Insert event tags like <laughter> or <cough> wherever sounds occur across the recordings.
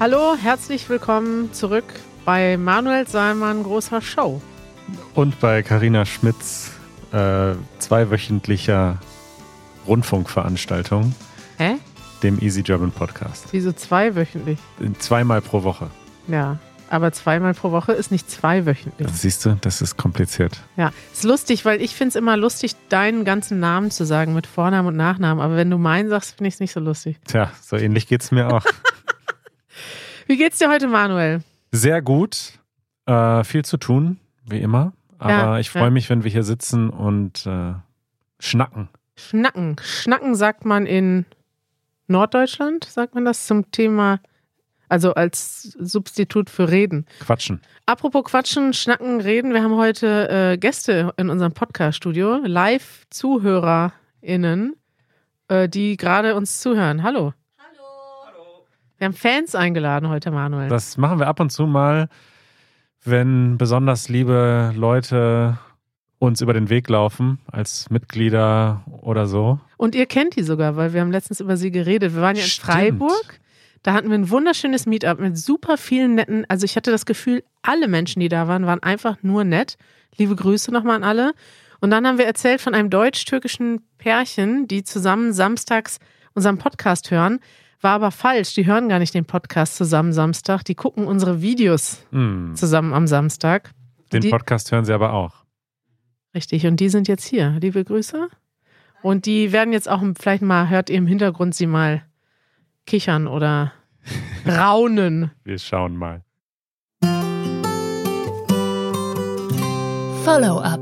Hallo, herzlich willkommen zurück bei Manuel Salman großer Show. Und bei Karina Schmitz äh, zweiwöchentlicher Rundfunkveranstaltung. Hä? Dem Easy German Podcast. Wieso zweiwöchentlich? Zweimal pro Woche. Ja, aber zweimal pro Woche ist nicht zweiwöchentlich. Das siehst du, das ist kompliziert. Ja, ist lustig, weil ich finde es immer lustig, deinen ganzen Namen zu sagen mit Vornamen und Nachnamen. Aber wenn du meinen sagst, finde ich es nicht so lustig. Tja, so ähnlich geht es mir auch. <laughs> Wie geht's dir heute, Manuel? Sehr gut. Äh, viel zu tun, wie immer. Aber Ja, ich freue ja. mich, wenn wir hier sitzen und äh, schnacken. Schnacken. Schnacken sagt man in Norddeutschland, sagt man das zum Thema, also als Substitut für Reden. Quatschen. Apropos Quatschen, Schnacken, Reden. Wir haben heute äh, Gäste in unserem Podcast-Studio, Live-ZuhörerInnen, äh, die gerade uns zuhören. Hallo. Wir haben Fans eingeladen heute, Manuel. Das machen wir ab und zu mal, wenn besonders liebe Leute uns über den Weg laufen, als Mitglieder oder so. Und ihr kennt die sogar, weil wir haben letztens über sie geredet. Wir waren ja in Stimmt. Freiburg. Da hatten wir ein wunderschönes Meetup mit super vielen netten, also ich hatte das Gefühl, alle Menschen, die da waren, waren einfach nur nett. Liebe Grüße nochmal an alle. Und dann haben wir erzählt von einem deutsch-türkischen Pärchen, die zusammen samstags unseren Podcast hören. War aber falsch. Die hören gar nicht den Podcast zusammen Samstag. Die gucken unsere Videos Hm. zusammen am Samstag. Den die, Podcast hören sie aber auch. Richtig. Und die sind jetzt hier. Liebe Grüße. Und die werden jetzt auch vielleicht mal, hört ihr im Hintergrund sie mal kichern oder <laughs> raunen. Wir schauen mal. Follow-up.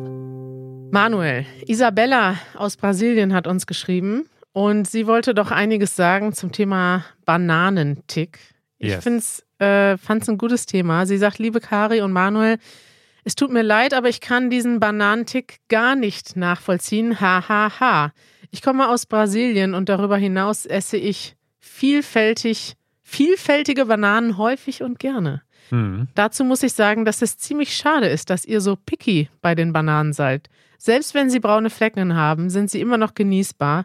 Manuel, Isabella aus Brasilien hat uns geschrieben und sie wollte doch einiges sagen zum Thema Bananentick. Ich Yes. find's, äh, fand es ein gutes Thema. Sie sagt, liebe Kari und Manuel, es tut mir leid, aber ich kann diesen Bananentick gar nicht nachvollziehen. Ha, ha, ha. Ich komme aus Brasilien und darüber hinaus esse ich vielfältig, vielfältige Bananen häufig und gerne. Hm. Dazu muss ich sagen, dass es ziemlich schade ist, dass ihr so picky bei den Bananen seid. Selbst wenn sie braune Flecken haben, sind sie immer noch genießbar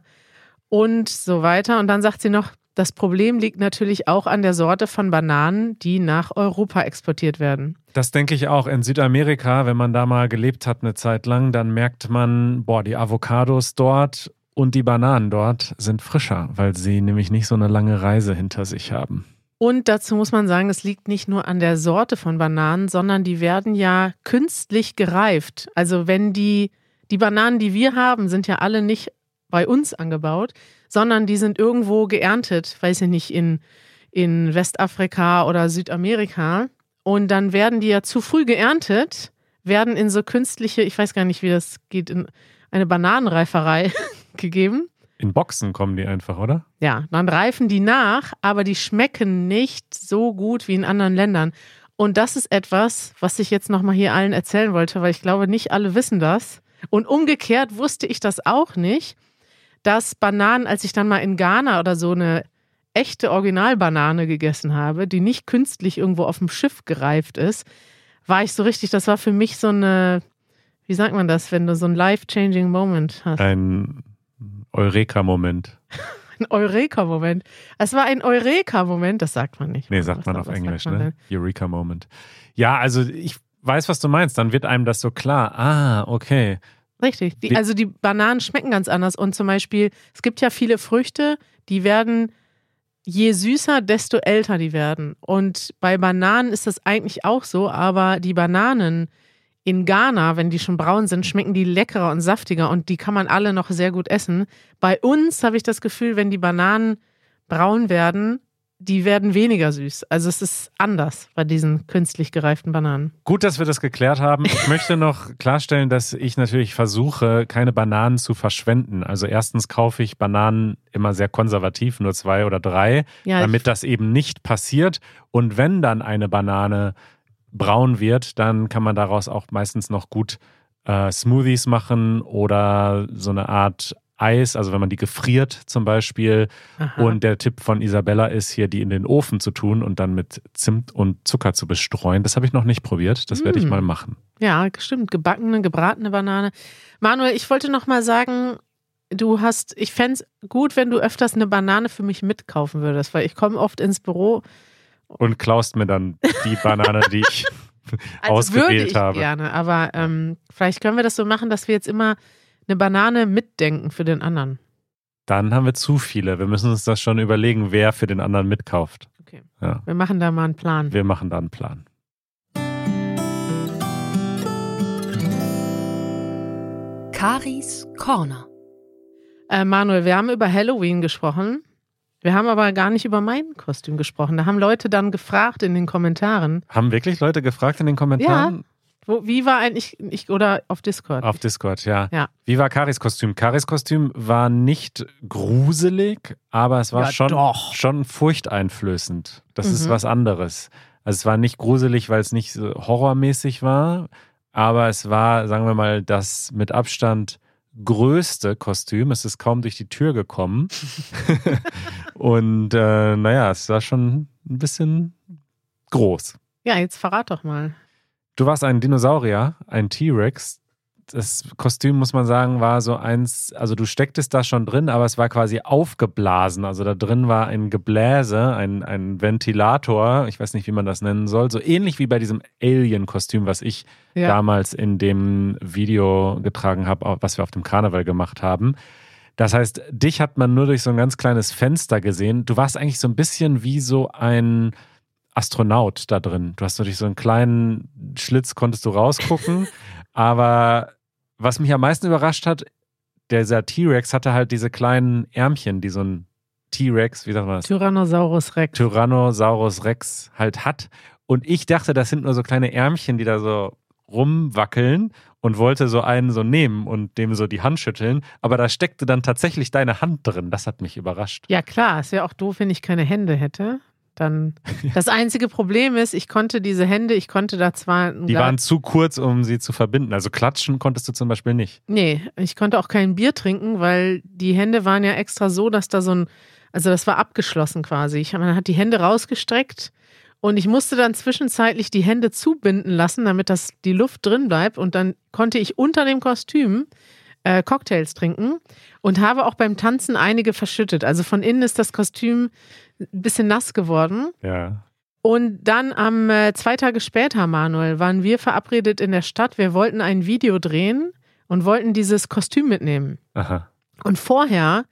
und so weiter. Und dann sagt sie noch, das Problem liegt natürlich auch an der Sorte von Bananen, die nach Europa exportiert werden. Das denke ich auch. In Südamerika, wenn man da mal gelebt hat eine Zeit lang, dann merkt man, boah, die Avocados dort und die Bananen dort sind frischer, weil sie nämlich nicht so eine lange Reise hinter sich haben. Und dazu muss man sagen, es liegt nicht nur an der Sorte von Bananen, sondern die werden ja künstlich gereift. Also wenn die, die Bananen, die wir haben, sind ja alle nicht bei uns angebaut, sondern die sind irgendwo geerntet, weiß ich nicht, in, in Westafrika oder Südamerika. Und dann werden die ja zu früh geerntet, werden in so künstliche, ich weiß gar nicht, wie das geht, in eine Bananenreiferei <laughs> gegeben. In Boxen kommen die einfach, oder? Ja, dann reifen die nach, aber die schmecken nicht so gut wie in anderen Ländern. Und das ist etwas, was ich jetzt nochmal hier allen erzählen wollte, weil ich glaube, nicht alle wissen das. Und umgekehrt wusste ich das auch nicht, dass Bananen, als ich dann mal in Ghana oder so eine echte Originalbanane gegessen habe, die nicht künstlich irgendwo auf dem Schiff gereift ist, war ich so richtig, das war für mich so eine, wie sagt man das, wenn du so ein life-changing Moment hast? Ein Eureka-Moment. <laughs> Ein Eureka-Moment. Es war ein Eureka-Moment, das sagt man nicht. Nee, Was- sagt man was auf sagt Englisch, man ne? Eureka-Moment. Ja, also ich weiß, was du meinst. Dann wird einem das so klar. Ah, okay. Richtig. Die, also die Bananen schmecken ganz anders. Und zum Beispiel, es gibt ja viele Früchte, die werden, je süßer, desto älter die werden. Und bei Bananen ist das eigentlich auch so, aber die Bananen in Ghana, wenn die schon braun sind, schmecken die leckerer und saftiger und die kann man alle noch sehr gut essen. Bei uns habe ich das Gefühl, wenn die Bananen braun werden, die werden weniger süß. Also es ist anders bei diesen künstlich gereiften Bananen. Gut, dass wir das geklärt haben. Ich möchte noch klarstellen, dass ich natürlich versuche, keine Bananen zu verschwenden. Also erstens kaufe ich Bananen immer sehr konservativ, nur zwei oder drei, Ja, damit das eben nicht passiert. Und wenn dann eine Banane braun wird, dann kann man daraus auch meistens noch gut äh, Smoothies machen oder so eine Art Eis, also wenn man die gefriert zum Beispiel. Aha. Und der Tipp von Isabella ist hier, die in den Ofen zu tun und dann mit Zimt und Zucker zu bestreuen. Das habe ich noch nicht probiert. Das werde ich Mm. mal machen. Ja, stimmt. Gebackene, gebratene Banane. Manuel, ich wollte noch mal sagen, du hast, ich fände es gut, wenn du öfters eine Banane für mich mitkaufen würdest, weil ich komme oft ins Büro Und klaust mir dann die Banane, die ich <laughs> Also ausgewählt würde ich habe. gerne, aber ähm, vielleicht können wir das so machen, dass wir jetzt immer eine Banane mitdenken für den anderen. Dann haben wir zu viele. Wir müssen uns das schon überlegen, wer für den anderen mitkauft. Okay. Ja. Wir machen da mal einen Plan. Wir machen da einen Plan. Karis Corner. Äh, Manuel, wir haben über Halloween gesprochen. Wir haben aber gar nicht über mein Kostüm gesprochen. Da haben Leute dann gefragt in den Kommentaren. Haben wirklich Leute gefragt in den Kommentaren? Wo, wie war eigentlich, ich, oder auf Discord? Auf Discord, ja. Ja. Wie war Karis Kostüm? Karis Kostüm war nicht gruselig, aber es war Ja, schon, doch. schon furchteinflößend. Das ist Mhm. was anderes. Also es war nicht gruselig, weil es nicht so horrormäßig war, aber es war, sagen wir mal, das mit Abstand größte Kostüm. Es ist kaum durch die Tür gekommen. <laughs> Und äh, naja, es war schon ein bisschen groß. ja, jetzt verrat doch mal. Du warst ein Dinosaurier, ein T-Rex. Das Kostüm, muss man sagen, war so eins, also du stecktest da schon drin, aber es war quasi aufgeblasen. Also da drin war ein Gebläse, ein, ein Ventilator, ich weiß nicht, wie man das nennen soll, so ähnlich wie bei diesem Alien-Kostüm, was ich Ja. damals in dem Video getragen habe, was wir auf dem Karneval gemacht haben. Das heißt, dich hat man nur durch so ein ganz kleines Fenster gesehen. Du warst eigentlich so ein bisschen wie so ein Astronaut da drin. Du hast durch so einen kleinen Schlitz konntest du rausgucken. <laughs> aber was mich am meisten überrascht hat, dieser T-Rex hatte halt diese kleinen Ärmchen, die so ein T-Rex, wie sagt man das? Tyrannosaurus Rex. Tyrannosaurus Rex halt hat. Und ich dachte, das sind nur so kleine Ärmchen, die da so rumwackeln und wollte so einen so nehmen und dem so die Hand schütteln. Aber da steckte dann tatsächlich deine Hand drin. Das hat mich überrascht. Ja, klar, es wäre auch doof, wenn ich keine Hände hätte. Dann <laughs> das einzige Problem ist, ich konnte diese Hände, ich konnte da zwar Die waren zu kurz, um sie zu verbinden. Also klatschen konntest du zum Beispiel nicht. Nee, ich konnte auch kein Bier trinken, weil die Hände waren ja extra so, dass da so ein, also das war abgeschlossen quasi. Ich, man hat die Hände rausgestreckt und ich musste dann zwischenzeitlich die Hände zubinden lassen, damit das die Luft drin bleibt und dann konnte ich unter dem Kostüm äh, Cocktails trinken und habe auch beim Tanzen einige verschüttet. Also von innen ist das Kostüm ein bisschen nass geworden. Ja. Und dann am äh, zwei Tage später, Manuel, waren wir verabredet in der Stadt. Wir wollten ein Video drehen und wollten dieses Kostüm mitnehmen. Aha. Und vorher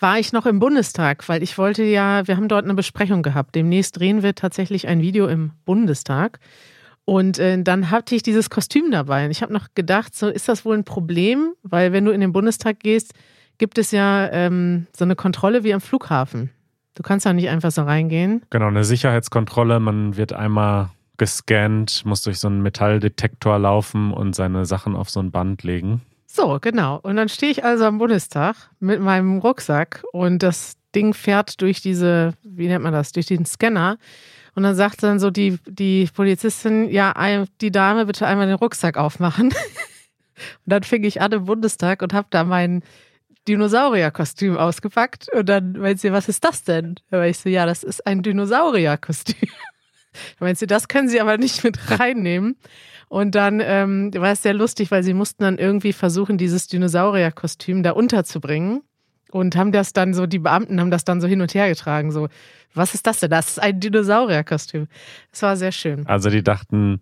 war ich noch im Bundestag, weil ich wollte ja, wir haben dort eine Besprechung gehabt. Demnächst drehen wir tatsächlich ein Video im Bundestag. Und äh, dann hatte ich dieses Kostüm dabei. Und ich habe noch gedacht, so ist das wohl ein Problem, weil wenn du in den Bundestag gehst, gibt es ja ähm, so eine Kontrolle wie am Flughafen. Du kannst da nicht einfach so reingehen. Genau, eine Sicherheitskontrolle. Man wird einmal gescannt, muss durch so einen Metalldetektor laufen und seine Sachen auf so ein Band legen. So, genau. Und dann stehe ich also am Bundestag mit meinem Rucksack und das Ding fährt durch diese, wie nennt man das, durch den Scanner. Und dann sagt dann so die, die Polizistin, ja, die Dame bitte einmal den Rucksack aufmachen. <laughs> Und dann fing ich an im Bundestag und habe da mein Dinosaurierkostüm ausgepackt. Und dann meint sie, was ist das denn? Da war ich so, ja, das ist ein Dinosaurierkostüm. <laughs> Da meint sie, das können sie aber nicht mit <laughs> reinnehmen. Und dann ähm, war es sehr lustig, weil sie mussten dann irgendwie versuchen, dieses Dinosaurierkostüm da unterzubringen. Und haben das dann so, die Beamten haben das dann so hin und her getragen. So, was ist das denn? Das ist ein Dinosaurierkostüm. Das war sehr schön. Also die dachten,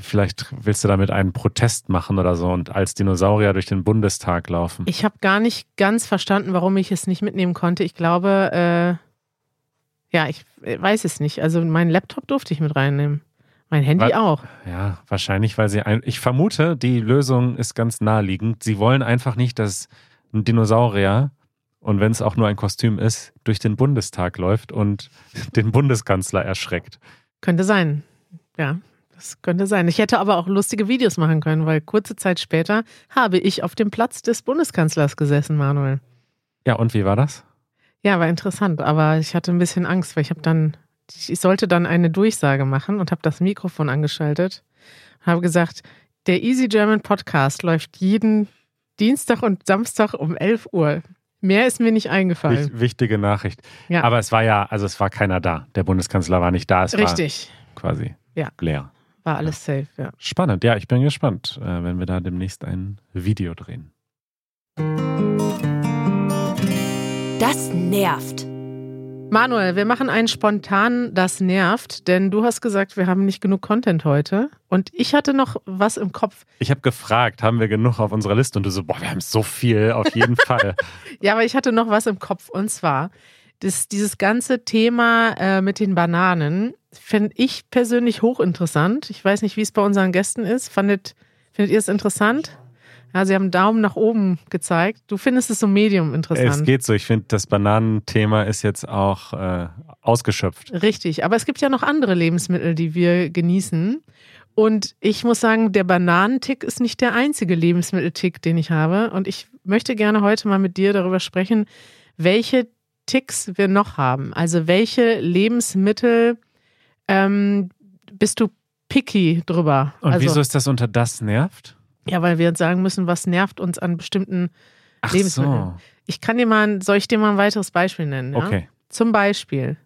vielleicht willst du damit einen Protest machen oder so und als Dinosaurier durch den Bundestag laufen. Ich habe gar nicht ganz verstanden, warum ich es nicht mitnehmen konnte. Ich glaube, äh, ja, ich weiß es nicht. Also meinen Laptop durfte ich mit reinnehmen. Mein Handy Was? auch. Ja, wahrscheinlich, weil sie ein. Ich vermute, die Lösung ist ganz naheliegend. Sie wollen einfach nicht, dass ein Dinosaurier und wenn es auch nur ein Kostüm ist, durch den Bundestag läuft und <laughs> den Bundeskanzler erschreckt. Könnte sein. Ja, das könnte sein. Ich hätte aber auch lustige Videos machen können, weil kurze Zeit später habe ich auf dem Platz des Bundeskanzlers gesessen, Manuel. Ja, und wie war das? Ja, war interessant, aber ich hatte ein bisschen Angst, weil ich habe dann, ich sollte dann eine Durchsage machen und habe das Mikrofon angeschaltet und habe gesagt, der Easy German Podcast läuft jeden Dienstag und Samstag um 11 Uhr. Mehr ist mir nicht eingefallen. Wich- Wichtige Nachricht. Ja. Aber es war ja, also es war keiner da. Der Bundeskanzler war nicht da. Es Richtig, war quasi Ja. leer. war alles safe, ja. Spannend. Ja, ich bin gespannt, äh, wenn wir da demnächst ein Video drehen. Das nervt. Manuel, wir machen einen spontan, das nervt, denn du hast gesagt, wir haben nicht genug Content heute. Und ich hatte noch was im Kopf. Ich habe gefragt, haben wir genug auf unserer Liste? Und du so, boah, wir haben so viel, auf jeden <laughs> Fall. Ja, aber ich hatte noch was im Kopf. Und zwar, das, dieses ganze Thema äh, mit den Bananen finde ich persönlich hochinteressant. Ich weiß nicht, wie es bei unseren Gästen ist. Fandet, findet ihr es interessant? Ja, sie haben einen Daumen nach oben gezeigt. Du findest es so medium interessant. es geht so. Ich finde, das Bananenthema ist jetzt auch äh, ausgeschöpft. Richtig, aber es gibt ja noch andere Lebensmittel, die wir genießen. Und ich muss sagen, der Bananentick ist nicht der einzige Lebensmitteltick, den ich habe. Und ich möchte gerne heute mal mit dir darüber sprechen, welche Ticks wir noch haben. Also welche Lebensmittel ähm, bist du picky drüber? Und also, wieso ist das unter das nervt? Ja, weil wir uns sagen müssen, was nervt uns an bestimmten Ach Lebensmitteln. so. Ich kann dir mal, ein- soll ich dir mal ein weiteres Beispiel nennen? Ja? Okay. Zum Beispiel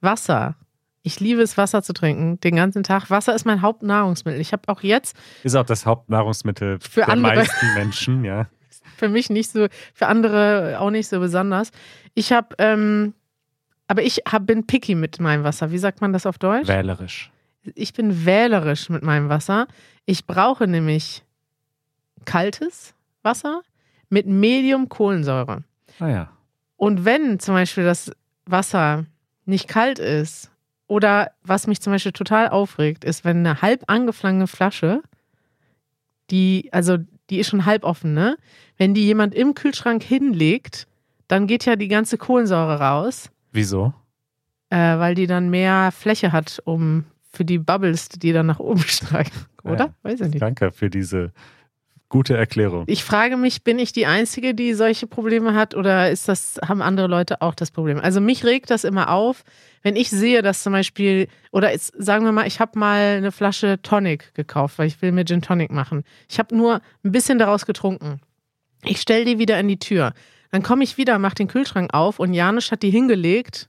Wasser. Ich liebe es, Wasser zu trinken, den ganzen Tag. Wasser ist mein Hauptnahrungsmittel. Ich habe auch jetzt Ist auch das Hauptnahrungsmittel Für andere. meisten Menschen, ja. <laughs> für mich nicht so, für andere auch nicht so besonders. Ich habe, ähm, aber ich hab, bin picky mit meinem Wasser. Wie sagt man das auf Deutsch? Wählerisch. Ich bin wählerisch mit meinem Wasser. Ich brauche nämlich kaltes Wasser mit Medium Kohlensäure. Ah ja. Und wenn zum Beispiel das Wasser nicht kalt ist oder was mich zum Beispiel total aufregt, ist, wenn eine halb angefangene Flasche, die, also die ist schon halb offen, ne? Wenn die jemand im Kühlschrank hinlegt, dann geht ja die ganze Kohlensäure raus, Wieso? äh, weil die dann mehr Fläche hat, um für die Bubbles, die dann nach oben <laughs> steigen. Oder? Ja. Weiß ich nicht. Danke für diese gute Erklärung. Ich frage mich, bin ich die Einzige, die solche Probleme hat oder ist das, haben andere Leute auch das Problem? Also mich regt das immer auf, wenn ich sehe, dass zum Beispiel, oder jetzt, sagen wir mal, ich habe mal eine Flasche Tonic gekauft, weil ich will mir Gin Tonic machen. Ich habe nur ein bisschen daraus getrunken. Ich stelle die wieder in die Tür. Dann komme ich wieder, mache den Kühlschrank auf und Janusz hat die hingelegt,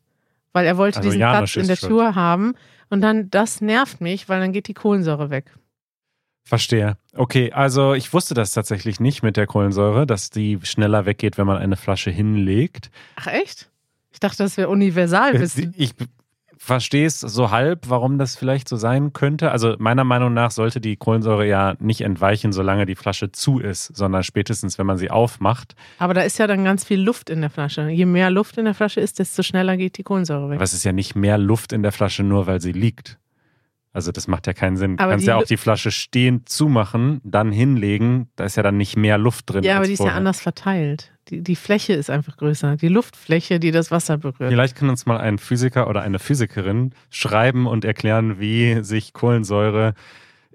weil er wollte Also diesen Janusz Platz in der schuld. Tür haben. Und dann, das nervt mich, weil dann geht die Kohlensäure weg. Verstehe. Okay, also ich wusste das tatsächlich nicht mit der Kohlensäure, dass die schneller weggeht, wenn man eine Flasche hinlegt. Ach echt? Ich dachte, das wäre Universalwissen. Ich verstehe es so halb, warum das vielleicht so sein könnte. Also meiner Meinung nach sollte die Kohlensäure ja nicht entweichen, solange die Flasche zu ist, sondern spätestens, wenn man sie aufmacht. Aber da ist ja dann ganz viel Luft in der Flasche. Je mehr Luft in der Flasche ist, desto schneller geht die Kohlensäure weg. Aber es ist ja nicht mehr Luft in der Flasche, nur weil sie liegt. Also das macht ja keinen Sinn. Du Aber kannst die ja auch die Flasche stehend zumachen, dann hinlegen. Da ist ja dann nicht mehr Luft drin. Ja, aber die ist ja vorher. anders verteilt. Die, die Fläche ist einfach größer. Die Luftfläche, die das Wasser berührt. Vielleicht kann uns mal ein Physiker oder eine Physikerin schreiben und erklären, wie sich Kohlensäure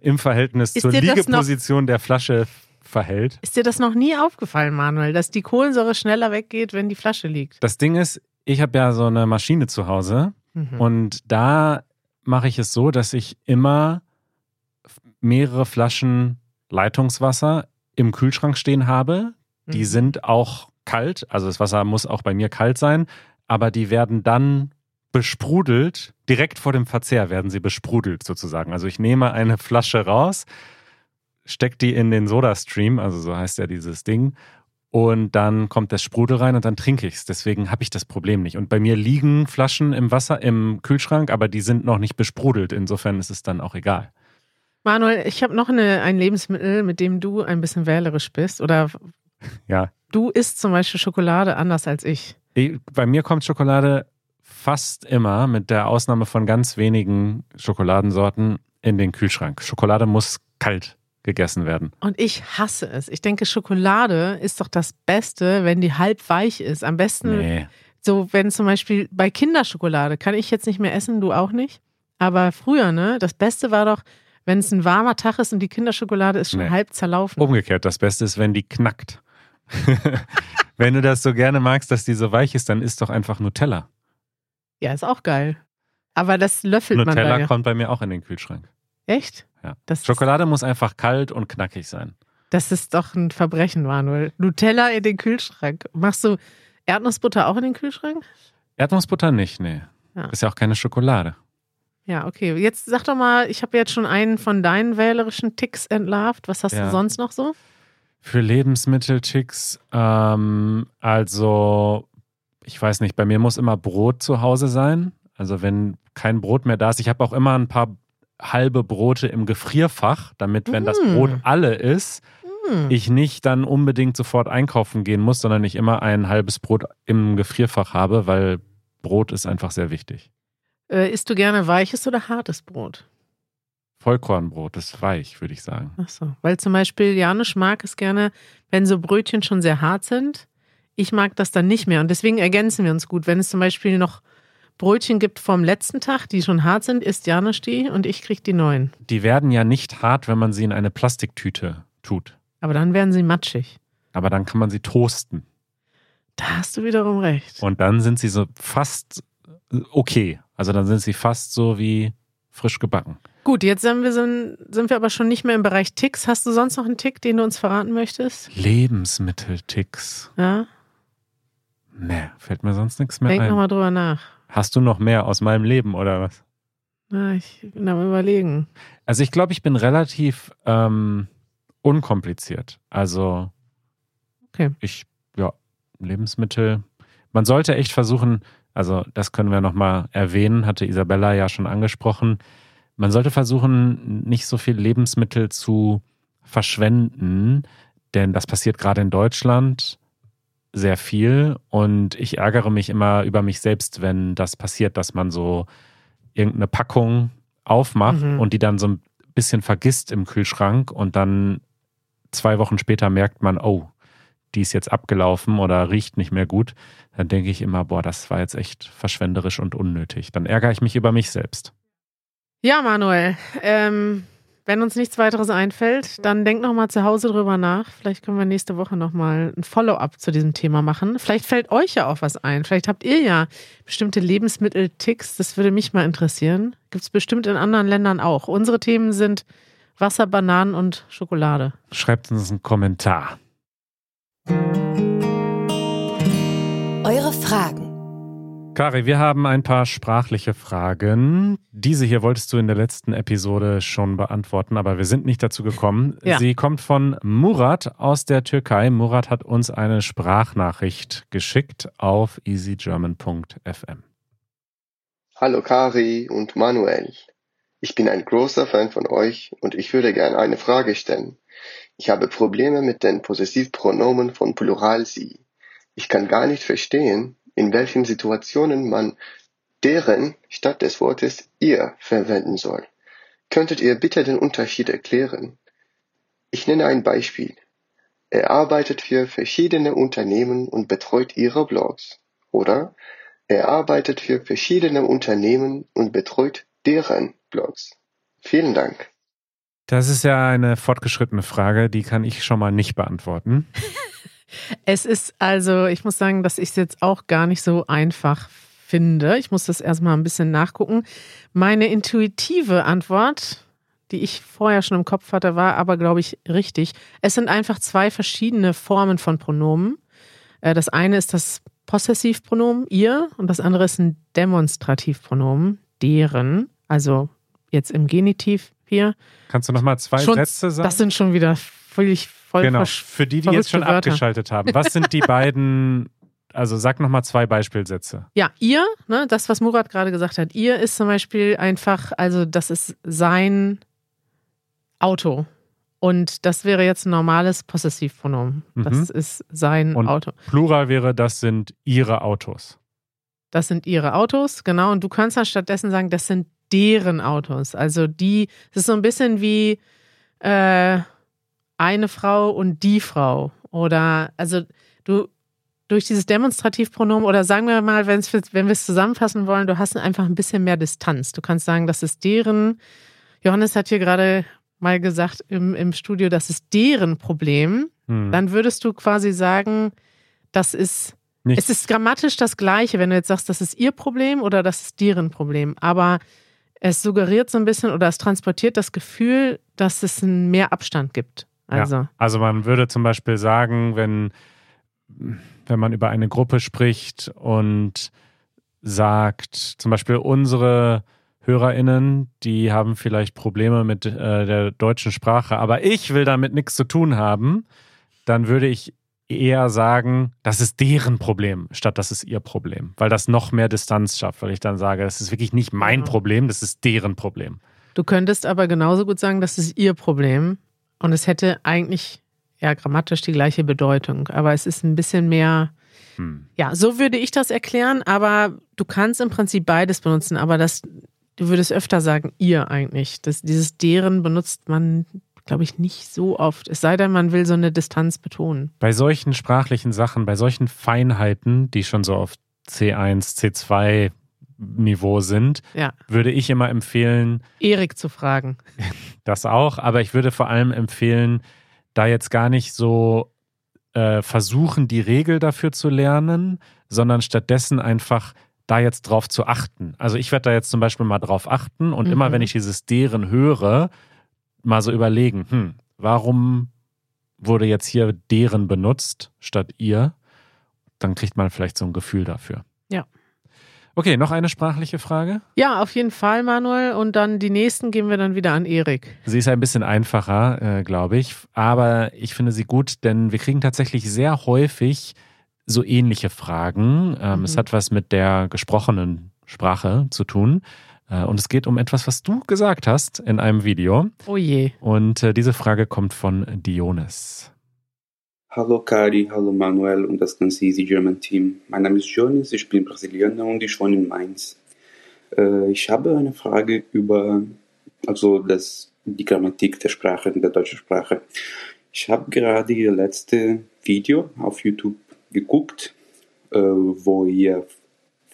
im Verhältnis Ist zur Liegeposition der Flasche verhält. Ist dir das noch nie aufgefallen, Manuel, dass die Kohlensäure schneller weggeht, wenn die Flasche liegt? Das Ding ist, ich habe ja so eine Maschine zu Hause Mhm. und da mache ich es so, dass ich immer mehrere Flaschen Leitungswasser im Kühlschrank stehen habe. Die Mhm. sind auch kalt, also das Wasser muss auch bei mir kalt sein, aber die werden dann besprudelt, direkt vor dem Verzehr werden sie besprudelt sozusagen. Also ich nehme eine Flasche raus, stecke die in den Sodastream, also so heißt ja dieses Ding, und dann kommt das Sprudel rein und dann trinke ich es. Deswegen habe ich das Problem nicht. Und bei mir liegen Flaschen im Wasser im Kühlschrank, aber die sind noch nicht besprudelt. Insofern ist es dann auch egal. Manuel, ich habe noch eine, ein Lebensmittel, mit dem du ein bisschen wählerisch bist. Oder <laughs> Ja, du isst zum Beispiel Schokolade anders als ich. Ich- Bei mir kommt Schokolade fast immer, mit der Ausnahme von ganz wenigen Schokoladensorten, in den Kühlschrank. Schokolade muss kalt gegessen werden. Und ich hasse es. Ich denke, Schokolade ist doch das Beste, wenn die halb weich ist. Am besten Nee. So, wenn zum Beispiel bei Kinderschokolade kann ich jetzt nicht mehr essen, du auch nicht. Aber früher, ne, das Beste war doch, wenn es ein warmer Tag ist und die Kinderschokolade ist schon Nee. halb zerlaufen. Umgekehrt, das Beste ist, wenn die knackt. <laughs> wenn du das so gerne magst, dass die so weich ist, dann isst doch einfach Nutella. Ja, ist auch geil. Aber das löffelt man Nutella dann ja. kommt bei mir auch in den Kühlschrank. Echt? Ja. Das, Schokolade muss einfach kalt und knackig sein. das ist doch ein Verbrechen, Manuel. Nutella in den Kühlschrank. Machst du Erdnussbutter auch in den Kühlschrank? Erdnussbutter nicht, nee. Ja. Ist ja auch keine Schokolade. Ja, okay. Jetzt sag doch mal, ich habe jetzt schon einen von deinen wählerischen Ticks entlarvt. Was hast Ja. du sonst noch so? Für Lebensmittelticks, ähm, also ich weiß nicht, bei mir muss immer Brot zu Hause sein. Also wenn kein Brot mehr da ist, ich habe auch immer ein paar halbe Brote im Gefrierfach, damit, wenn das Mm. Brot alle ist, Hm. ich nicht dann unbedingt sofort einkaufen gehen muss, sondern ich immer ein halbes Brot im Gefrierfach habe, weil Brot ist einfach sehr wichtig. Äh, isst du gerne weiches oder hartes Brot? Vollkornbrot ist weich, würde ich sagen. Ach so. Weil zum Beispiel Janusz mag es gerne, wenn so Brötchen schon sehr hart sind. Ich mag das dann nicht mehr. Und deswegen ergänzen wir uns gut. Wenn es zum Beispiel noch Brötchen gibt vom letzten Tag, die schon hart sind, isst Janusz die und ich krieg die neuen. Die werden ja nicht hart, wenn man sie in eine Plastiktüte tut. Aber dann werden sie matschig. Aber dann kann man sie toasten. Da hast du wiederum recht. Und dann sind sie so fast okay. Also dann sind sie fast so wie frisch gebacken. Gut, jetzt sind wir, sind, sind wir aber schon nicht mehr im Bereich Ticks. Hast du sonst noch einen Tick, den du uns verraten möchtest? Lebensmittelticks. Ja, Nee, fällt mir sonst nichts mehr denk ein. nochmal drüber nach. Hast du noch mehr aus meinem Leben oder was? Ja, ich bin am überlegen. Also ich glaube, ich bin relativ ähm, unkompliziert. Also Okay. ich, ja, Lebensmittel. Man sollte echt versuchen, also das können wir nochmal erwähnen, hatte Isabella ja schon angesprochen. Man sollte versuchen, nicht so viel Lebensmittel zu verschwenden, denn das passiert gerade in Deutschland sehr viel und ich ärgere mich immer über mich selbst, wenn das passiert, dass man so irgendeine Packung aufmacht Mhm. und die dann so ein bisschen vergisst im Kühlschrank und dann zwei Wochen später merkt man, oh, die ist jetzt abgelaufen oder riecht nicht mehr gut. Dann denke ich immer, boah, das war jetzt echt verschwenderisch und unnötig. Dann ärgere ich mich über mich selbst. Ja, Manuel, ähm, wenn uns nichts weiteres einfällt, dann denk noch mal zu Hause drüber nach. Vielleicht können wir nächste Woche noch mal ein Follow-up zu diesem Thema machen. Vielleicht fällt euch ja auch was ein. Vielleicht habt ihr ja bestimmte Lebensmittelticks. Das würde mich mal interessieren. Gibt es bestimmt in anderen Ländern auch. Unsere Themen sind Wasser, Bananen und Schokolade. Schreibt uns einen Kommentar. Eure Fragen. Kari, wir haben ein paar sprachliche Fragen. Diese hier wolltest du in der letzten Episode schon beantworten, aber wir sind nicht dazu gekommen. Ja. Sie kommt von Murat aus der Türkei. Murat hat uns eine Sprachnachricht geschickt auf easygerman.fm. Hallo Kari und Manuel. Ich bin ein großer Fan von euch und ich würde gerne eine Frage stellen. Ich habe Probleme mit den Possessivpronomen von Plural sie. Ich kann gar nicht verstehen, in welchen Situationen man deren statt des Wortes ihr verwenden soll. Könntet ihr bitte den Unterschied erklären? Ich nenne ein Beispiel. Er arbeitet für verschiedene Unternehmen und betreut ihre Blogs. Oder er arbeitet für verschiedene Unternehmen und betreut deren Blogs. Vielen Dank. Das ist ja eine fortgeschrittene Frage, die kann ich schon mal nicht beantworten. <laughs> Es ist also, ich muss sagen, dass ich es jetzt auch gar nicht so einfach finde. Ich muss das erstmal ein bisschen nachgucken. Meine intuitive Antwort, die ich vorher schon im Kopf hatte, war aber, glaube ich, richtig. Es sind einfach zwei verschiedene Formen von Pronomen. Äh, Das eine ist das Possessivpronomen ihr und das andere ist ein Demonstrativpronomen deren. Also jetzt im Genitiv hier. Kannst du noch mal zwei Schon- Sätze sagen? Das sind schon wieder völlig voll genau. Für die, die jetzt schon Wörter. abgeschaltet haben. <laughs> Was sind die beiden, also sag noch mal zwei Beispielsätze. Ja, ihr, ne, das, was Murat gerade gesagt hat, ihr ist zum Beispiel einfach, also das ist sein Auto. Und das wäre jetzt ein normales Possessivpronomen. Das Mhm. ist sein Und- Auto. Plural wäre, das sind ihre Autos. Das sind ihre Autos, genau. Und du kannst dann stattdessen sagen, das sind deren Autos. Also die, es ist so ein bisschen wie äh, eine Frau und die Frau. Oder also du durch dieses Demonstrativpronomen oder sagen wir mal, wenn wir es zusammenfassen wollen, du hast einfach ein bisschen mehr Distanz. Du kannst sagen, das ist deren. Johannes hat hier gerade mal gesagt im, im Studio, das ist deren Problem. Hm. Dann würdest du quasi sagen, das ist Nicht- es ist grammatisch das Gleiche, wenn du jetzt sagst, das ist ihr Problem oder das ist deren Problem. Aber es suggeriert so ein bisschen oder es transportiert das Gefühl, dass es einen mehr Abstand gibt. Also, Ja. Also man würde zum Beispiel sagen, wenn, wenn man über eine Gruppe spricht und sagt, zum Beispiel unsere HörerInnen, die haben vielleicht Probleme mit äh, der deutschen Sprache, aber ich will damit nichts zu tun haben, dann würde ich eher sagen, das ist deren Problem, statt das ist ihr Problem. Weil das noch mehr Distanz schafft, weil ich dann sage, das ist wirklich nicht mein. Problem, das ist deren Problem. Du könntest aber genauso gut sagen, das ist ihr Problem. Und es hätte eigentlich ja grammatisch die gleiche Bedeutung. Aber es ist ein bisschen mehr. Hm. Ja, so würde ich das erklären, aber du kannst im Prinzip beides benutzen, aber das, du würdest öfter sagen, ihr eigentlich. Das, dieses deren benutzt man, glaube ich, nicht so oft. Es sei denn, man will so eine Distanz betonen. Bei solchen sprachlichen Sachen, bei solchen Feinheiten, die schon so auf C1, C2 Niveau sind, Ja, würde ich immer empfehlen, Erik zu fragen. <laughs> das auch, aber ich würde vor allem empfehlen, da jetzt gar nicht so äh, versuchen, die Regel dafür zu lernen, sondern stattdessen einfach da jetzt drauf zu achten. Also ich werde da jetzt zum Beispiel mal drauf achten und Mhm. immer wenn ich dieses deren höre, mal so überlegen, hm, warum wurde jetzt hier deren benutzt statt ihr? Dann kriegt man vielleicht so ein Gefühl dafür. Okay, noch eine sprachliche Frage. Ja, auf jeden Fall, Manuel. Und dann die nächsten geben wir dann wieder an Erik. Sie ist ein bisschen einfacher, äh, glaube ich, aber ich finde sie gut, denn wir kriegen tatsächlich sehr häufig so ähnliche Fragen. Ähm, Mhm. Es hat was mit der gesprochenen Sprache zu tun. Äh, und es geht um etwas, was du gesagt hast in einem Video. Oh je. Und äh, diese Frage kommt von Dionis. Hallo Kari, hallo Manuel und das ganze Easy German Team. Mein Name ist Jonas, ich bin Brasilianer und ich wohne in Mainz. Äh, ich habe eine Frage über also das, die Grammatik der Sprache, der deutschen Sprache. Ich habe gerade Ihr letztes Video auf YouTube geguckt, äh, wo ihr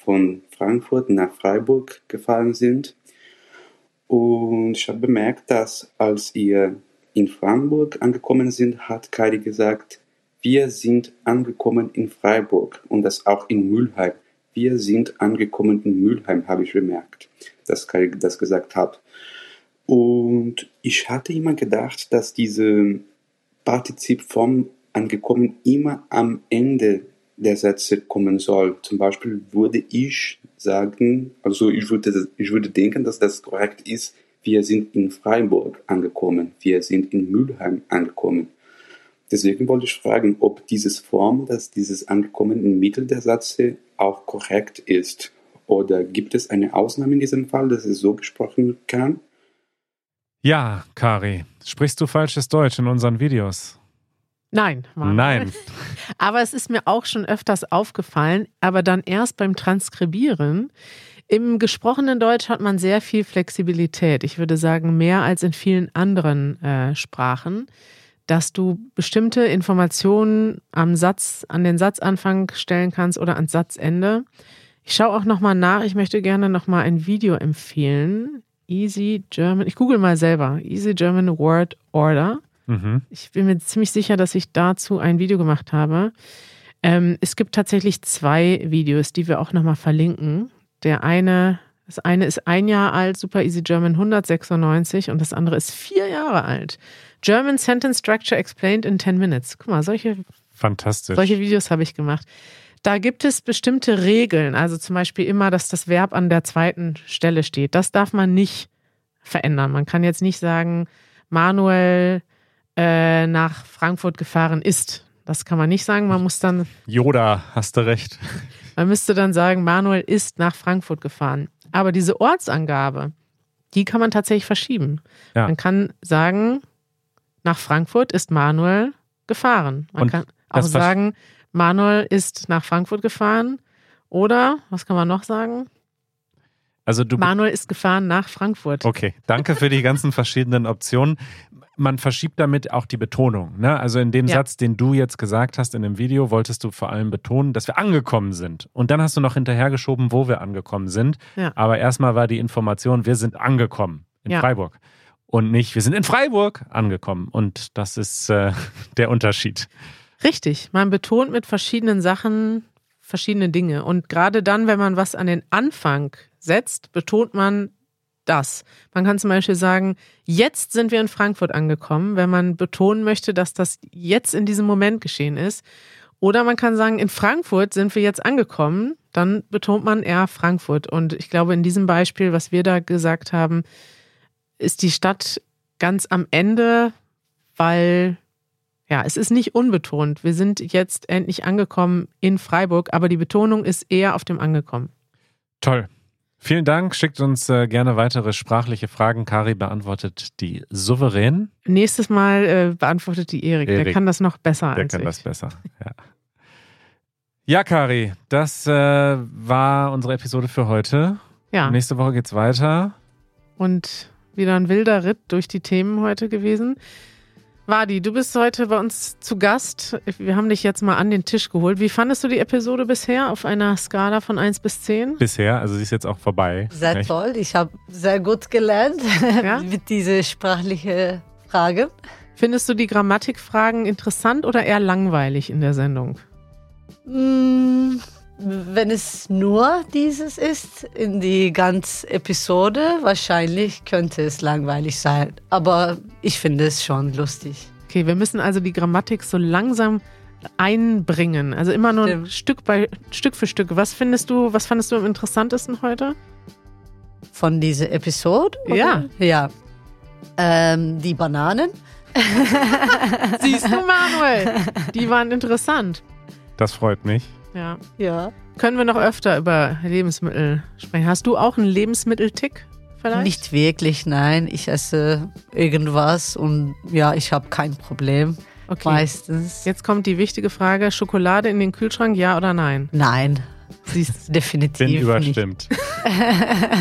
von Frankfurt nach Freiburg gefahren sind. Und ich habe bemerkt, dass als ihr in Freiburg angekommen sind, hat Kari gesagt, wir sind angekommen in Freiburg und das auch in Mülheim. Wir sind angekommen in Mülheim, habe ich bemerkt, dass Kari das gesagt hat. Und ich hatte immer gedacht, dass diese Partizip vom angekommen immer am Ende der Sätze kommen soll. Zum Beispiel würde ich sagen, also ich würde, ich würde denken, dass das korrekt ist, wir sind in Freiburg angekommen, wir sind in Mülheim angekommen. Deswegen wollte ich fragen, ob dieses Form, dass dieses angekommen im Mittel der Sätze auch korrekt ist. Oder gibt es eine Ausnahme in diesem Fall, dass es so gesprochen kann? Ja, Kari, sprichst du falsches Deutsch in unseren Videos? Nein, Manuel. Nein. <laughs> Aber es ist mir auch schon öfters aufgefallen, aber dann erst beim Transkribieren. Im gesprochenen Deutsch hat man sehr viel Flexibilität. Ich würde sagen, mehr als in vielen anderen äh, Sprachen, dass du bestimmte Informationen am Satz, an den Satzanfang stellen kannst oder ans Satzende. Ich schaue auch nochmal nach. Ich möchte gerne nochmal ein Video empfehlen. Easy German. Ich google mal selber. Easy German Word Order. Mhm. Ich bin mir ziemlich sicher, dass ich dazu ein Video gemacht habe. Ähm, es gibt tatsächlich zwei Videos, die wir auch nochmal verlinken. Der eine, das eine ist ein Jahr alt, Super Easy German 196 und das andere ist vier Jahre alt. German Sentence Structure Explained in 10 Minutes. Guck mal, solche, Fantastisch. solche Videos habe ich gemacht. Da gibt es bestimmte Regeln, also zum Beispiel immer, dass das Verb an der zweiten Stelle steht. Das darf man nicht verändern. Man kann jetzt nicht sagen, Manuel äh, nach Frankfurt gefahren ist. Das kann man nicht sagen. Man muss dann, Yoda, hast du recht. <laughs> man müsste dann sagen, Manuel ist nach Frankfurt gefahren. Aber diese Ortsangabe, die kann man tatsächlich verschieben. Ja. Man kann sagen, nach Frankfurt ist Manuel gefahren. Man Und kann auch sagen, Manuel ist nach Frankfurt gefahren. Oder, was kann man noch sagen? Also du Manuel ist gefahren nach Frankfurt. Okay, danke für die ganzen verschiedenen Optionen. Man verschiebt damit auch die Betonung. Ne? Also in dem Ja. Satz, den du jetzt gesagt hast in dem Video, wolltest du vor allem betonen, dass wir angekommen sind. Und dann hast du noch hinterhergeschoben, wo wir angekommen sind. Ja. Aber erstmal war die Information, wir sind angekommen in Ja. Freiburg. Und nicht, wir sind in Freiburg angekommen. Und das ist äh, <laughs> der Unterschied. Richtig, man betont mit verschiedenen Sachen verschiedene Dinge. Und gerade dann, wenn man was an den Anfang setzt, betont man das. Man kann zum Beispiel sagen, jetzt sind wir in Frankfurt angekommen, wenn man betonen möchte, dass das jetzt in diesem Moment geschehen ist. Oder man kann sagen, in Frankfurt sind wir jetzt angekommen, dann betont man eher Frankfurt. Und ich glaube, in diesem Beispiel, was wir da gesagt haben, ist die Stadt ganz am Ende, weil Ja, es ist nicht unbetont. Wir sind jetzt endlich angekommen in Freiburg, aber die Betonung ist eher auf dem angekommen. Toll. Vielen Dank. Schickt uns äh, gerne weitere sprachliche Fragen. Kari beantwortet die souverän. Nächstes Mal äh, beantwortet die Erik. Der Erik. kann das noch besser Der kann ich. das besser. Ja, ja Kari, das äh, war unsere Episode für heute. Ja, Nächste Woche geht's weiter. und wieder ein wilder Ritt durch die Themen heute gewesen. Wadi, du bist heute bei uns zu Gast. Wir haben dich jetzt mal an den Tisch geholt. Wie fandest du die Episode bisher auf einer Skala von 1 bis 10? Bisher, also sie ist jetzt auch vorbei. Sehr Echt? toll. Ich habe sehr gut gelernt <laughs> Ja? mit diesen sprachlichen Fragen. Findest du die Grammatikfragen interessant oder eher langweilig in der Sendung? Mm, Wenn es nur dieses ist, in die ganze Episode, wahrscheinlich könnte es langweilig sein. Aber ich finde es schon lustig. Okay, wir müssen also die Grammatik so langsam einbringen. Also immer nur Stimmt. Stück bei Stück für Stück. Was findest du, was fandest du am interessantesten heute? Von dieser Episode? oder? Ja. Ja. Ähm, die Bananen. Siehst du, Manuel? Die waren interessant. Das freut mich. Ja. Ja. Können wir noch öfter über Lebensmittel sprechen? Hast du auch einen Lebensmitteltick vielleicht? Nicht wirklich, nein. Ich esse irgendwas und ja, ich habe kein Problem. Okay. Meistens. Jetzt kommt die wichtige Frage: Schokolade in den Kühlschrank, ja oder nein? Nein, Siehst <laughs> definitiv Bin nicht. überstimmt. <laughs>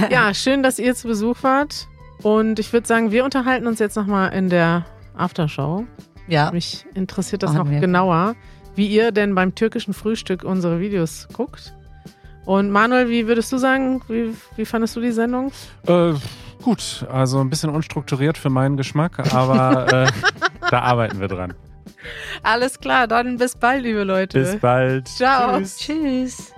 Ja, schön, dass ihr zu Besuch wart. Und ich würde sagen, wir unterhalten uns jetzt nochmal in der Aftershow. Ja, Mich interessiert das Machen noch wir. genauer, wie ihr denn beim türkischen Frühstück unsere Videos guckt. Und Manuel, wie würdest du sagen, wie, wie fandest du die Sendung? Äh, gut, also ein bisschen unstrukturiert für meinen Geschmack, aber äh, <laughs> da arbeiten wir dran. Alles klar, dann bis bald, liebe Leute. Bis bald. Ciao. Tschüss. tschüss.